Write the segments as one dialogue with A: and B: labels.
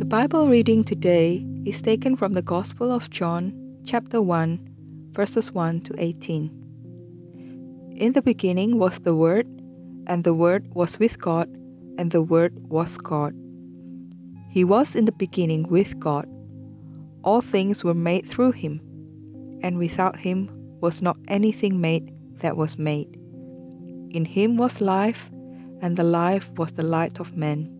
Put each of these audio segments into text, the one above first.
A: The Bible reading today is taken from the Gospel of John, chapter 1, verses 1 to 18. In the beginning was the Word, and the Word was with God, and the Word was God. He was in the beginning with God. All things were made through him, and without him was not anything made that was made. In him was life, and the life was the light of men.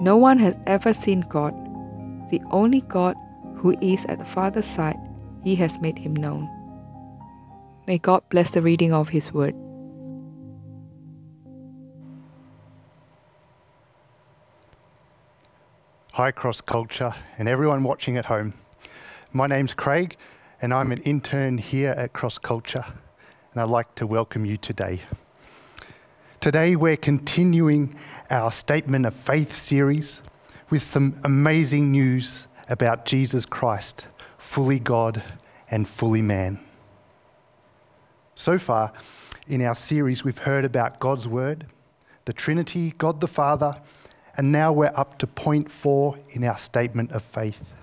A: No one has ever seen God, the only God who is at the Father's side, he has made him known. May God bless the reading of his word.
B: Hi, Cross Culture, and everyone watching at home. My name's Craig, and I'm an intern here at Cross Culture, and I'd like to welcome you today. Today, we're continuing our Statement of Faith series with some amazing news about Jesus Christ, fully God and fully man. So far, in our series, we've heard about God's Word, the Trinity, God the Father, and now we're up to point four in our statement of faith.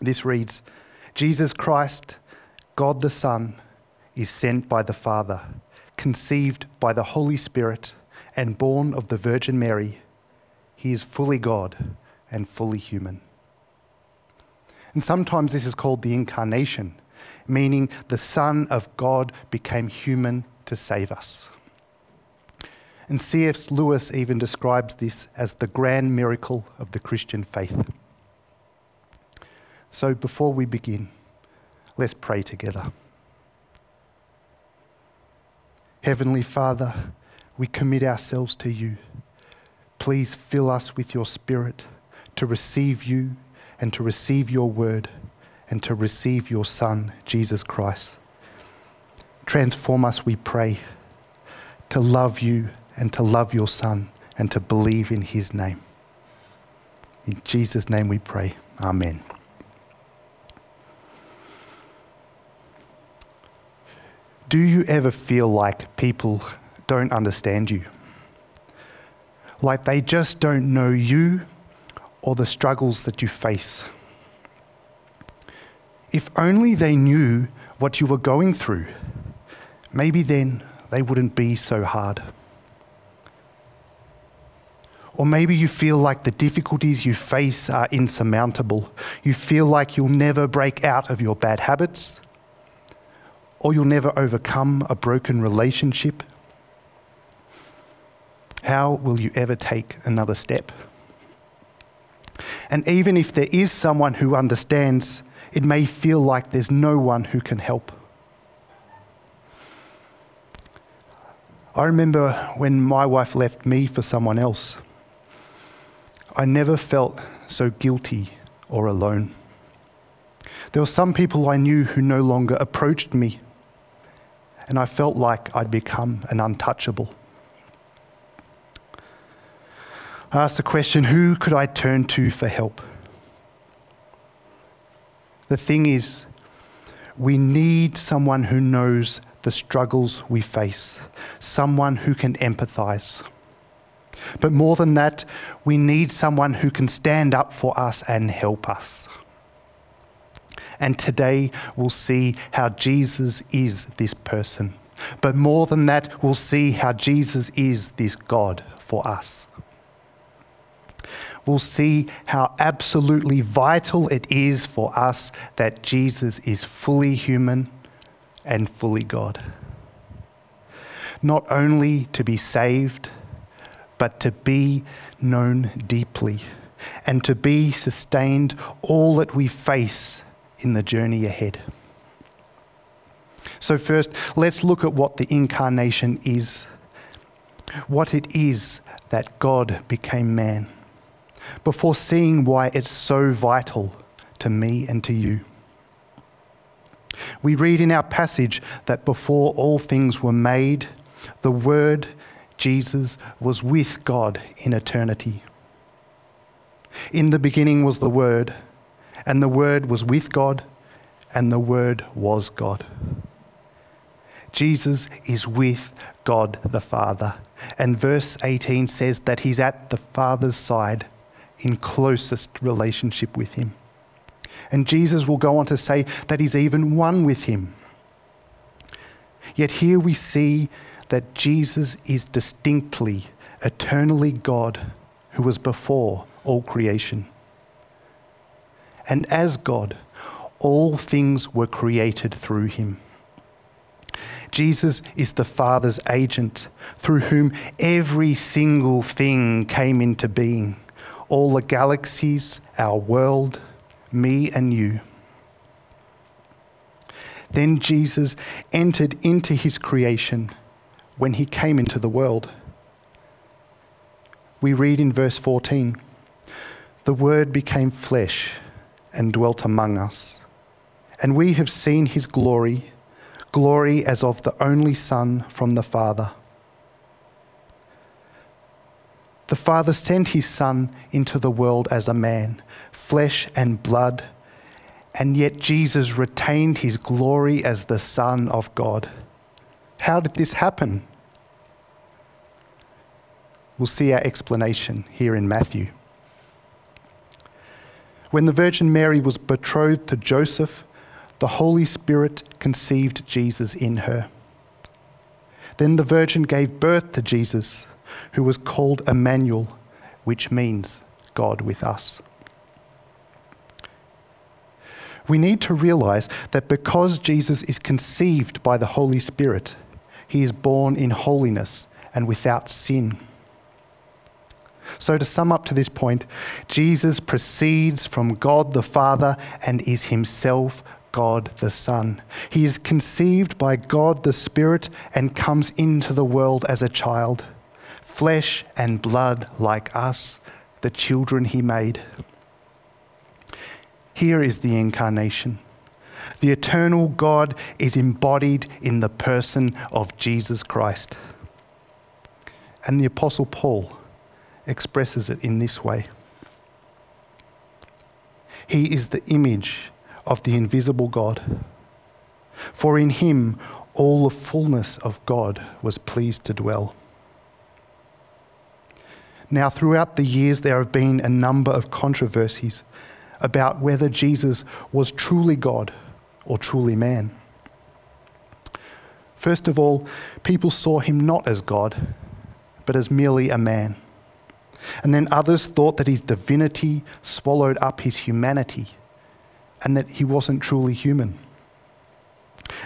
B: This reads Jesus Christ, God the Son, is sent by the Father, conceived by the Holy Spirit, and born of the Virgin Mary. He is fully God and fully human. And sometimes this is called the incarnation, meaning the Son of God became human to save us. And C.S. Lewis even describes this as the grand miracle of the Christian faith. So before we begin, let's pray together. Heavenly Father, we commit ourselves to you. Please fill us with your Spirit to receive you and to receive your word and to receive your Son, Jesus Christ. Transform us, we pray, to love you and to love your Son and to believe in his name. In Jesus' name we pray. Amen. Do you ever feel like people don't understand you? Like they just don't know you or the struggles that you face? If only they knew what you were going through, maybe then they wouldn't be so hard. Or maybe you feel like the difficulties you face are insurmountable. You feel like you'll never break out of your bad habits, or you'll never overcome a broken relationship. How will you ever take another step? And even if there is someone who understands, it may feel like there's no one who can help. I remember when my wife left me for someone else. I never felt so guilty or alone. There were some people I knew who no longer approached me, and I felt like I'd become an untouchable. I asked the question who could I turn to for help? The thing is, we need someone who knows the struggles we face, someone who can empathize. But more than that, we need someone who can stand up for us and help us. And today we'll see how Jesus is this person. But more than that, we'll see how Jesus is this God for us. We'll see how absolutely vital it is for us that Jesus is fully human and fully God. Not only to be saved, but to be known deeply and to be sustained all that we face in the journey ahead. So, first, let's look at what the incarnation is, what it is that God became man, before seeing why it's so vital to me and to you. We read in our passage that before all things were made, the Word, Jesus, was with God in eternity. In the beginning was the Word, and the Word was with God, and the Word was God. Jesus is with God the Father. And verse 18 says that he's at the Father's side in closest relationship with him. And Jesus will go on to say that he's even one with him. Yet here we see that Jesus is distinctly, eternally God who was before all creation. And as God, all things were created through him. Jesus is the Father's agent through whom every single thing came into being. All the galaxies, our world, me and you. Then Jesus entered into his creation when he came into the world. We read in verse 14 The Word became flesh and dwelt among us, and we have seen his glory, glory as of the only Son from the Father. The Father sent his Son into the world as a man, flesh and blood, and yet Jesus retained his glory as the Son of God. How did this happen? We'll see our explanation here in Matthew. When the Virgin Mary was betrothed to Joseph, the Holy Spirit conceived Jesus in her. Then the Virgin gave birth to Jesus, who was called Emmanuel, which means God with us. We need to realize that because Jesus is conceived by the Holy Spirit, he is born in holiness and without sin. So, to sum up to this point, Jesus proceeds from God the Father and is himself God the Son. He is conceived by God the Spirit and comes into the world as a child, flesh and blood like us, the children he made. Here is the incarnation. The eternal God is embodied in the person of Jesus Christ. And the Apostle Paul expresses it in this way He is the image of the invisible God. For in him all the fullness of God was pleased to dwell. Now, throughout the years, there have been a number of controversies about whether Jesus was truly God or truly man. First of all, people saw him not as God, but as merely a man. And then others thought that his divinity swallowed up his humanity and that he wasn't truly human.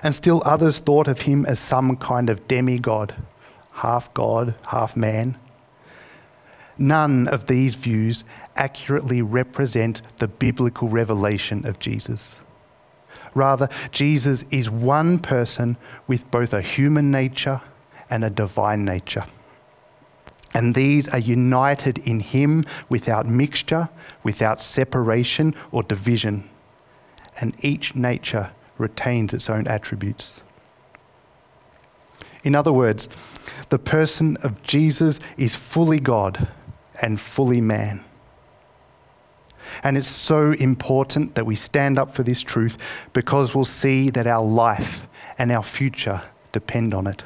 B: And still others thought of him as some kind of demigod, half God, half man. None of these views accurately represent the biblical revelation of Jesus. Rather, Jesus is one person with both a human nature and a divine nature. And these are united in Him without mixture, without separation or division. And each nature retains its own attributes. In other words, the person of Jesus is fully God and fully man. And it's so important that we stand up for this truth because we'll see that our life and our future depend on it.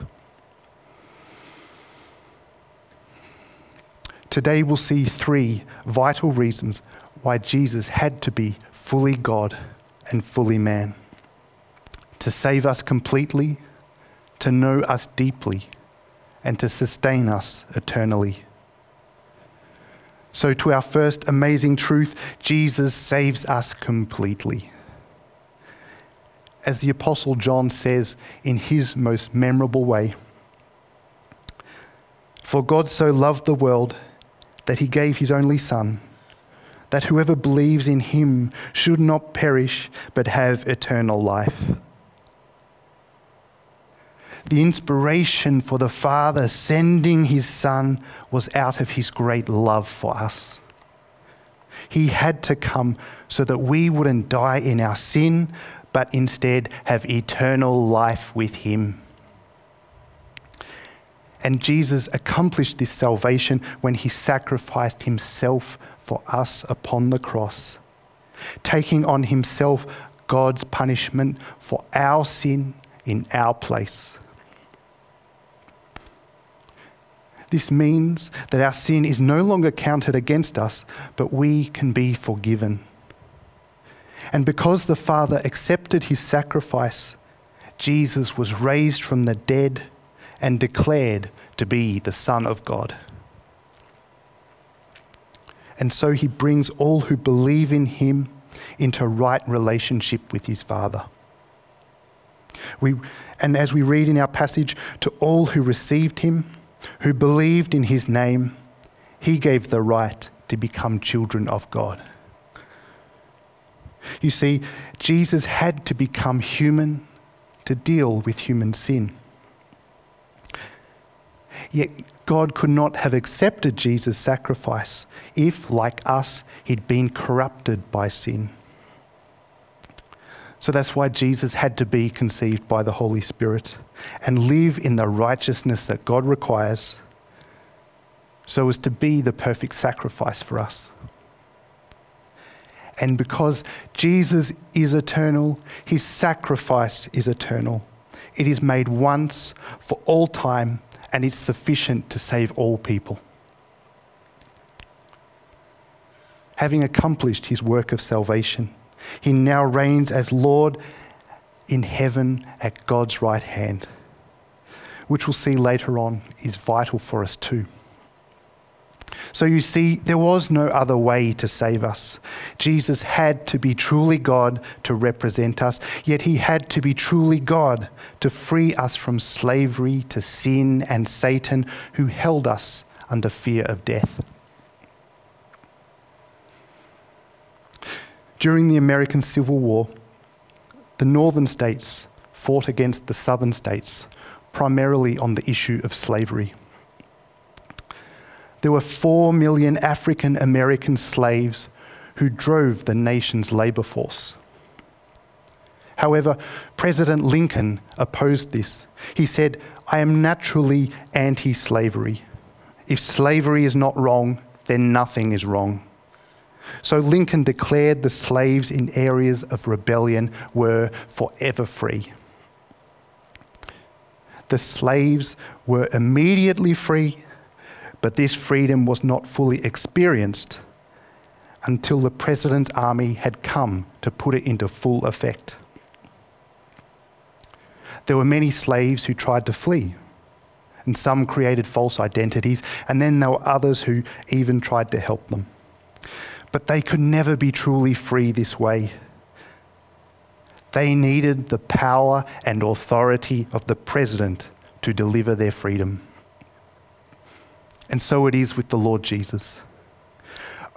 B: Today, we'll see three vital reasons why Jesus had to be fully God and fully man to save us completely, to know us deeply, and to sustain us eternally. So, to our first amazing truth, Jesus saves us completely. As the Apostle John says in his most memorable way For God so loved the world that he gave his only Son, that whoever believes in him should not perish but have eternal life. The inspiration for the Father sending his Son was out of his great love for us. He had to come so that we wouldn't die in our sin, but instead have eternal life with him. And Jesus accomplished this salvation when he sacrificed himself for us upon the cross, taking on himself God's punishment for our sin in our place. This means that our sin is no longer counted against us, but we can be forgiven. And because the Father accepted his sacrifice, Jesus was raised from the dead and declared to be the Son of God. And so he brings all who believe in him into right relationship with his Father. We, and as we read in our passage, to all who received him, who believed in his name, he gave the right to become children of God. You see, Jesus had to become human to deal with human sin. Yet God could not have accepted Jesus' sacrifice if, like us, he'd been corrupted by sin. So that's why Jesus had to be conceived by the Holy Spirit and live in the righteousness that God requires so as to be the perfect sacrifice for us. And because Jesus is eternal, his sacrifice is eternal. It is made once for all time and is sufficient to save all people. Having accomplished his work of salvation, he now reigns as Lord in heaven at God's right hand, which we'll see later on is vital for us too. So you see, there was no other way to save us. Jesus had to be truly God to represent us, yet he had to be truly God to free us from slavery to sin and Satan, who held us under fear of death. During the American Civil War, the northern states fought against the southern states, primarily on the issue of slavery. There were four million African American slaves who drove the nation's labour force. However, President Lincoln opposed this. He said, I am naturally anti slavery. If slavery is not wrong, then nothing is wrong. So Lincoln declared the slaves in areas of rebellion were forever free. The slaves were immediately free, but this freedom was not fully experienced until the president's army had come to put it into full effect. There were many slaves who tried to flee, and some created false identities, and then there were others who even tried to help them but they could never be truly free this way. They needed the power and authority of the president to deliver their freedom. And so it is with the Lord Jesus.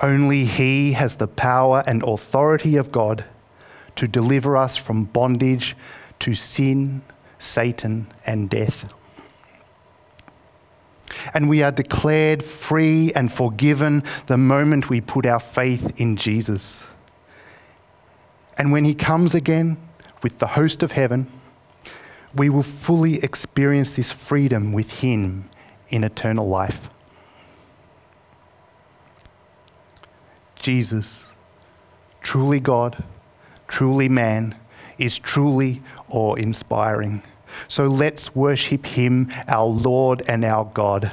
B: Only He has the power and authority of God to deliver us from bondage to sin, Satan, and death and we are declared free and forgiven the moment we put our faith in Jesus. And when He comes again with the host of heaven, we will fully experience this freedom with Him in eternal life. Jesus, truly God, truly man, is truly awe inspiring. So let's worship him, our Lord and our God.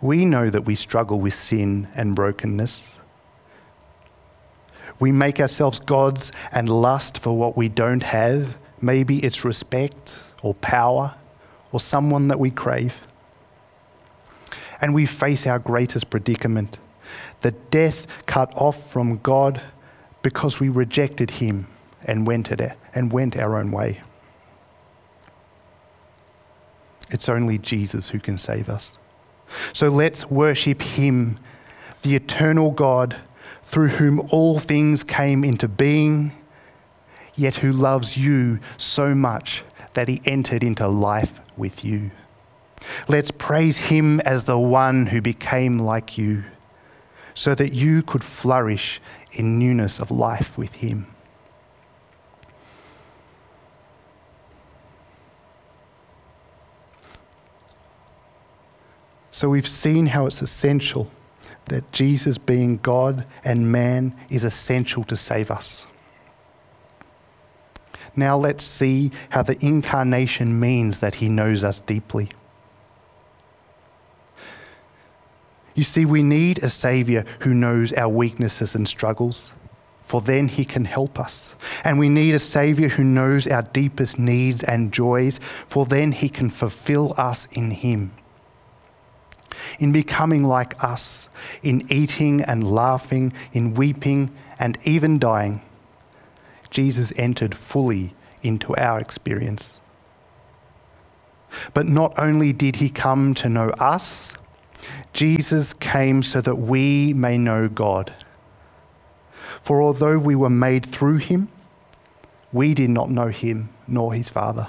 B: We know that we struggle with sin and brokenness. We make ourselves gods and lust for what we don't have. Maybe it's respect or power or someone that we crave. And we face our greatest predicament the death cut off from God because we rejected Him and went, it, and went our own way. It's only Jesus who can save us. So let's worship Him, the eternal God, through whom all things came into being, yet who loves you so much that He entered into life with you. Let's praise Him as the one who became like you, so that you could flourish in newness of life with Him. So we've seen how it's essential that Jesus, being God and man, is essential to save us. Now let's see how the incarnation means that he knows us deeply. You see, we need a Saviour who knows our weaknesses and struggles, for then He can help us. And we need a Saviour who knows our deepest needs and joys, for then He can fulfill us in Him in becoming like us, in eating and laughing, in weeping and even dying, Jesus entered fully into our experience. But not only did he come to know us, Jesus came so that we may know God. For although we were made through him, we did not know him nor his Father.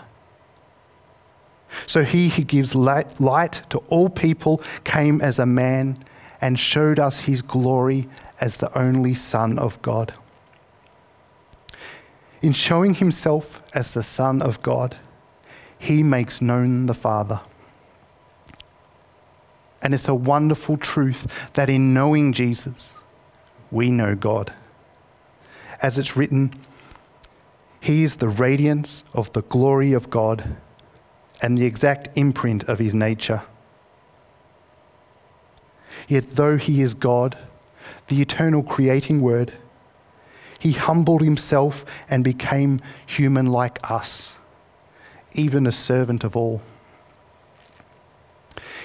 B: So he who gives light to all people came as a man and showed us his glory as the only Son of God. In showing himself as the Son of God, he makes known the Father. And it's a wonderful truth that in knowing Jesus, we know God. As it's written, He is the radiance of the glory of God and the exact imprint of his nature. Yet, though he is God, the eternal creating word, he humbled himself and became human like us, even a servant of all.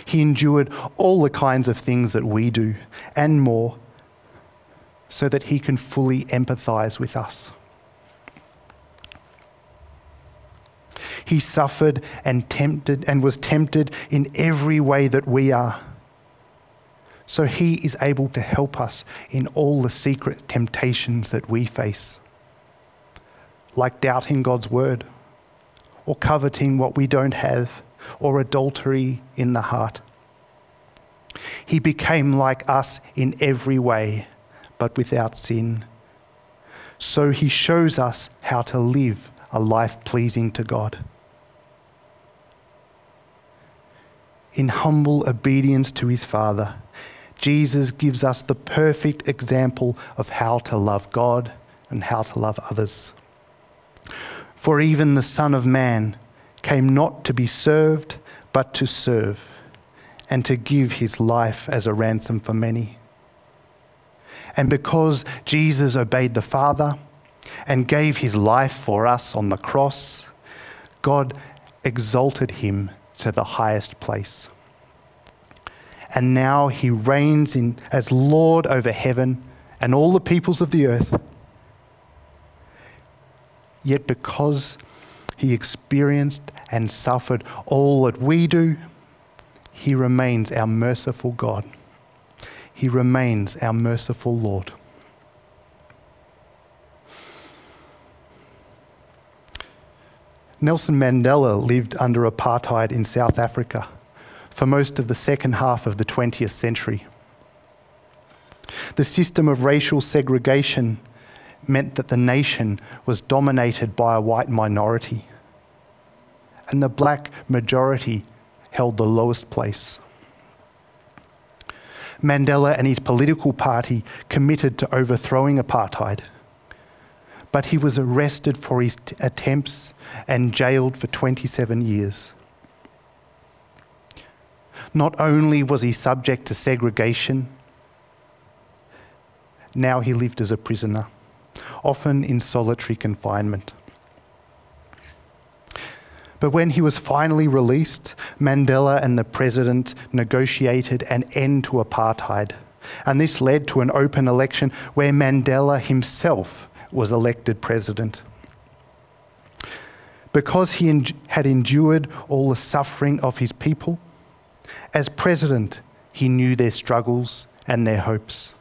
B: He endured all the kinds of things that we do and more so that he can fully empathize with us. He suffered and tempted and was tempted in every way that we are. So he is able to help us in all the secret temptations that we face, like doubting God's word, or coveting what we don't have, or adultery in the heart. He became like us in every way, but without sin. So he shows us how to live a life pleasing to God. in humble obedience to his Father, Jesus gives us the perfect example of how to love God and how to love others. For even the Son of Man came not to be served, but to serve, and to give his life as a ransom for many. And because Jesus obeyed the Father and gave his life for us on the cross, God exalted him to the highest place. And now he reigns in, as Lord over heaven and all the peoples of the earth. Yet, because he experienced and suffered all that we do, he remains our merciful God. He remains our merciful Lord. Nelson Mandela lived under apartheid in South Africa for most of the second half of the 20th century. The system of racial segregation meant that the nation was dominated by a white minority, and the black majority held the lowest place. Mandela and his political party committed to overthrowing apartheid. But he was arrested for his t- attempts and jailed for 27 years. Not only was he subject to segregation, now he lived as a prisoner, often in solitary confinement. But when he was finally released, Mandela and the president negotiated an end to apartheid. And this led to an open election where Mandela himself was elected president. Because he had endured all the suffering of his people, as president, he knew their struggles and their hopes.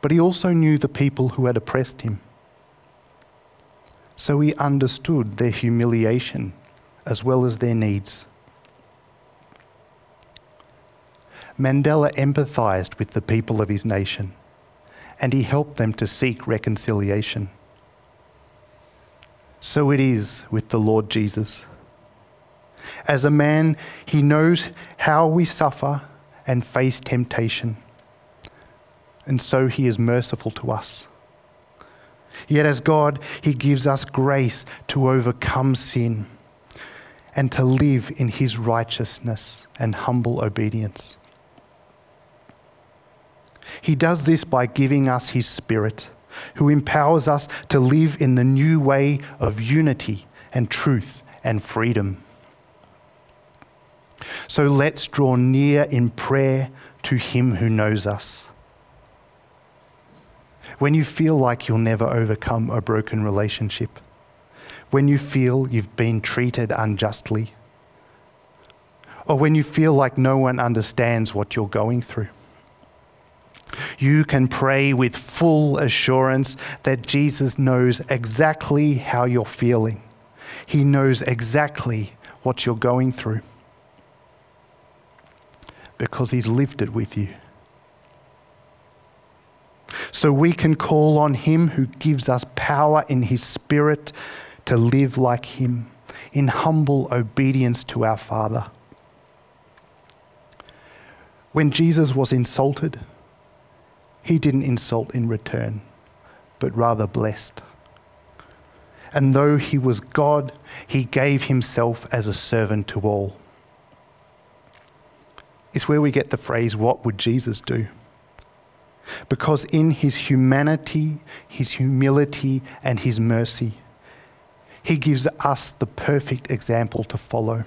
B: But he also knew the people who had oppressed him. So he understood their humiliation as well as their needs. Mandela empathized with the people of his nation and he helped them to seek reconciliation. So it is with the Lord Jesus. As a man, he knows how we suffer and face temptation, and so he is merciful to us. Yet, as God, he gives us grace to overcome sin and to live in his righteousness and humble obedience. He does this by giving us His Spirit, who empowers us to live in the new way of unity and truth and freedom. So let's draw near in prayer to Him who knows us. When you feel like you'll never overcome a broken relationship, when you feel you've been treated unjustly, or when you feel like no one understands what you're going through. You can pray with full assurance that Jesus knows exactly how you're feeling. He knows exactly what you're going through because He's lived it with you. So we can call on Him who gives us power in His Spirit to live like Him in humble obedience to our Father. When Jesus was insulted, he didn't insult in return, but rather blessed. And though he was God, he gave himself as a servant to all. It's where we get the phrase, What would Jesus do? Because in his humanity, his humility, and his mercy, he gives us the perfect example to follow.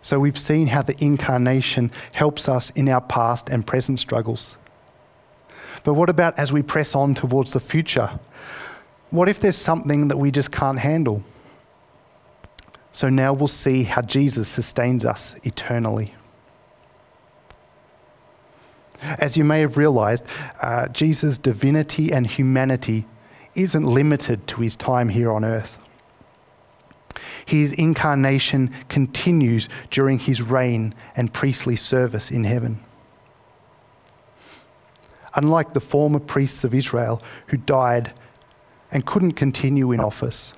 B: So we've seen how the incarnation helps us in our past and present struggles. But what about as we press on towards the future? What if there's something that we just can't handle? So now we'll see how Jesus sustains us eternally. As you may have realized, uh, Jesus' divinity and humanity isn't limited to his time here on earth. His incarnation continues during his reign and priestly service in heaven. Unlike the former priests of Israel who died and couldn't continue in office,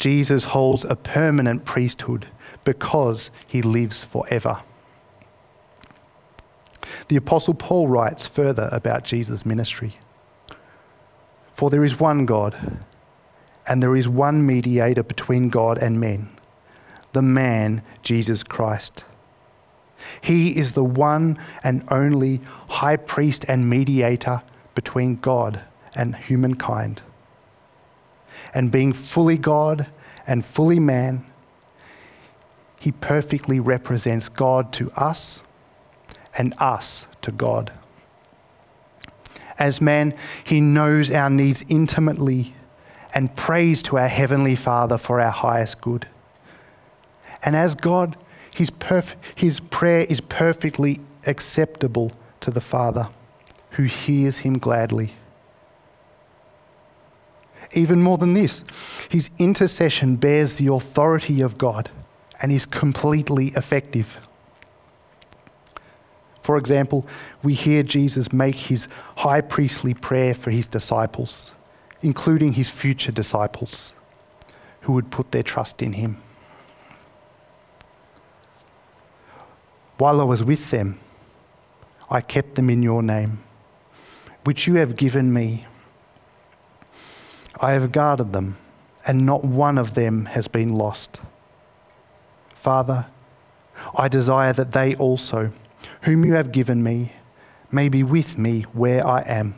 B: Jesus holds a permanent priesthood because he lives forever. The Apostle Paul writes further about Jesus' ministry. For there is one God and there is one mediator between God and men, the man, Jesus Christ. He is the one and only high priest and mediator between God and humankind. And being fully God and fully man, he perfectly represents God to us and us to God. As man, he knows our needs intimately and prays to our Heavenly Father for our highest good. And as God, his, perf- his prayer is perfectly acceptable to the Father, who hears him gladly. Even more than this, his intercession bears the authority of God and is completely effective. For example, we hear Jesus make his high priestly prayer for his disciples, including his future disciples who would put their trust in him. While I was with them, I kept them in your name, which you have given me I have guarded them, and not one of them has been lost. Father, I desire that they also, whom you have given me, may be with me where I am,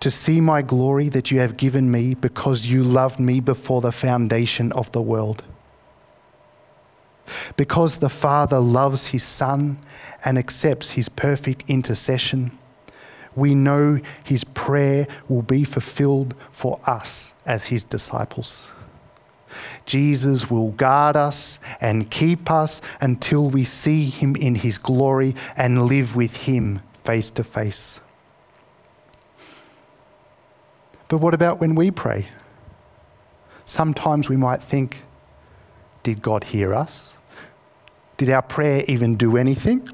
B: to see my glory that you have given me because you loved me before the foundation of the world. Because the Father loves his Son and accepts his perfect intercession, we know his prayer will be fulfilled for us as his disciples. Jesus will guard us and keep us until we see him in his glory and live with him face to face. But what about when we pray? Sometimes we might think, did God hear us? Did our prayer even do anything?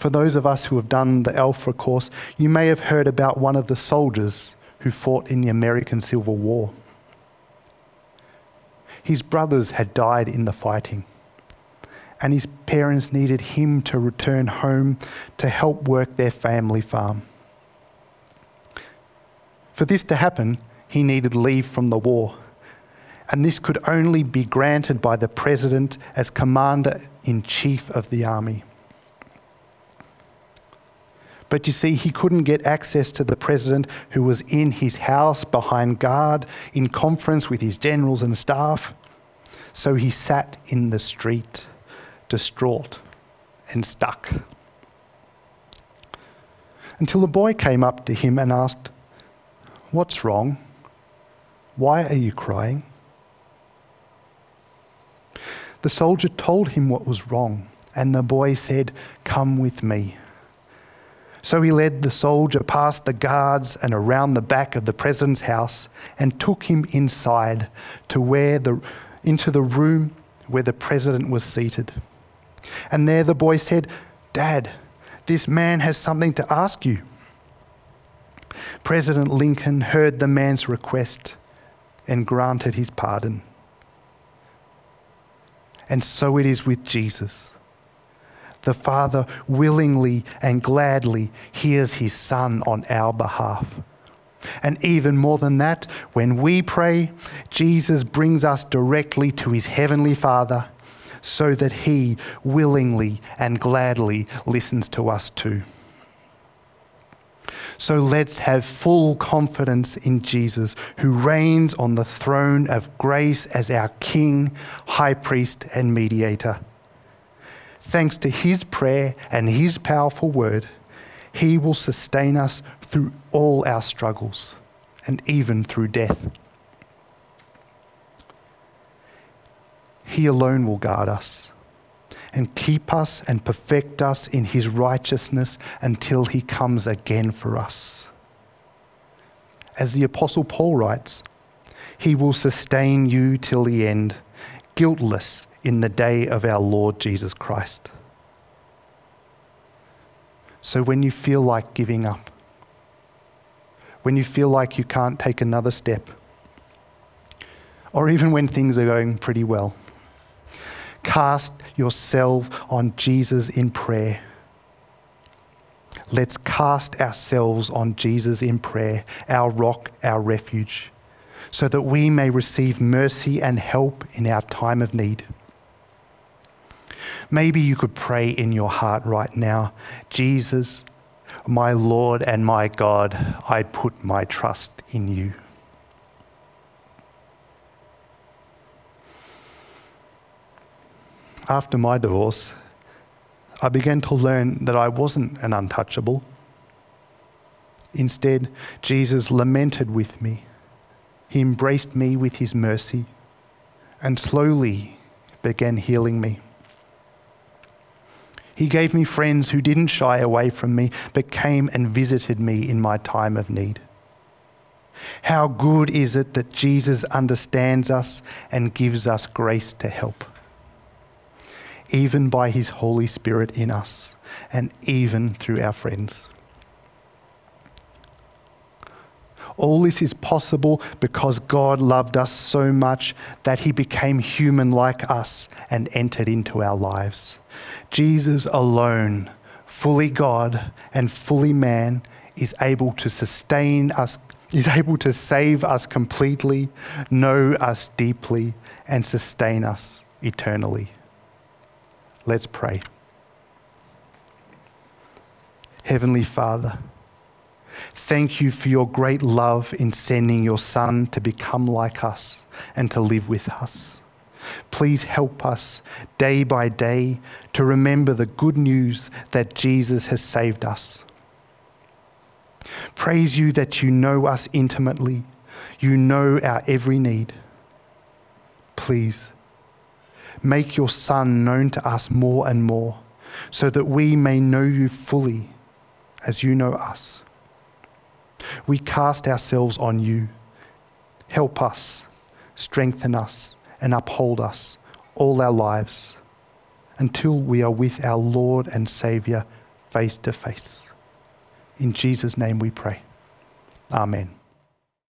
B: For those of us who have done the Alpha course, you may have heard about one of the soldiers who fought in the American Civil War. His brothers had died in the fighting, and his parents needed him to return home to help work their family farm. For this to happen, he needed leave from the war. And this could only be granted by the president as commander in chief of the army. But you see, he couldn't get access to the president who was in his house behind guard in conference with his generals and staff. So he sat in the street, distraught and stuck. Until a boy came up to him and asked, What's wrong? Why are you crying? The soldier told him what was wrong, and the boy said, Come with me. So he led the soldier past the guards and around the back of the president's house and took him inside to where the, into the room where the president was seated. And there the boy said, Dad, this man has something to ask you. President Lincoln heard the man's request and granted his pardon. And so it is with Jesus. The Father willingly and gladly hears his Son on our behalf. And even more than that, when we pray, Jesus brings us directly to his heavenly Father so that he willingly and gladly listens to us too. So let's have full confidence in Jesus, who reigns on the throne of grace as our King, High Priest, and Mediator. Thanks to his prayer and his powerful word, he will sustain us through all our struggles and even through death. He alone will guard us and keep us and perfect us in his righteousness until he comes again for us. As the Apostle Paul writes, he will sustain you till the end, guiltless in the day of our Lord Jesus Christ. So when you feel like giving up, when you feel like you can't take another step, or even when things are going pretty well, Cast yourself on Jesus in prayer. Let's cast ourselves on Jesus in prayer, our rock, our refuge, so that we may receive mercy and help in our time of need. Maybe you could pray in your heart right now Jesus, my Lord and my God, I put my trust in you. after my divorce, I began to learn that I wasn't an untouchable. Instead, Jesus lamented with me. He embraced me with his mercy and slowly began healing me. He gave me friends who didn't shy away from me, but came and visited me in my time of need. How good is it that Jesus understands us and gives us grace to help? even by His Holy Spirit in us, and even through our friends. All this is possible because God loved us so much that he became human like us and entered into our lives. Jesus alone, fully God and fully man, is able to sustain us, is able to save us completely, know us deeply, and sustain us eternally. Let's pray. Heavenly Father, thank you for your great love in sending your Son to become like us and to live with us. Please help us day by day to remember the good news that Jesus has saved us. Praise you that you know us intimately, you know our every need. Please make your Son known to us more and more so that we may know you fully as you know us. We cast ourselves on you. Help us, strengthen us, and uphold us all our lives until we are with our Lord and Saviour face to face. In Jesus' name we pray. Amen.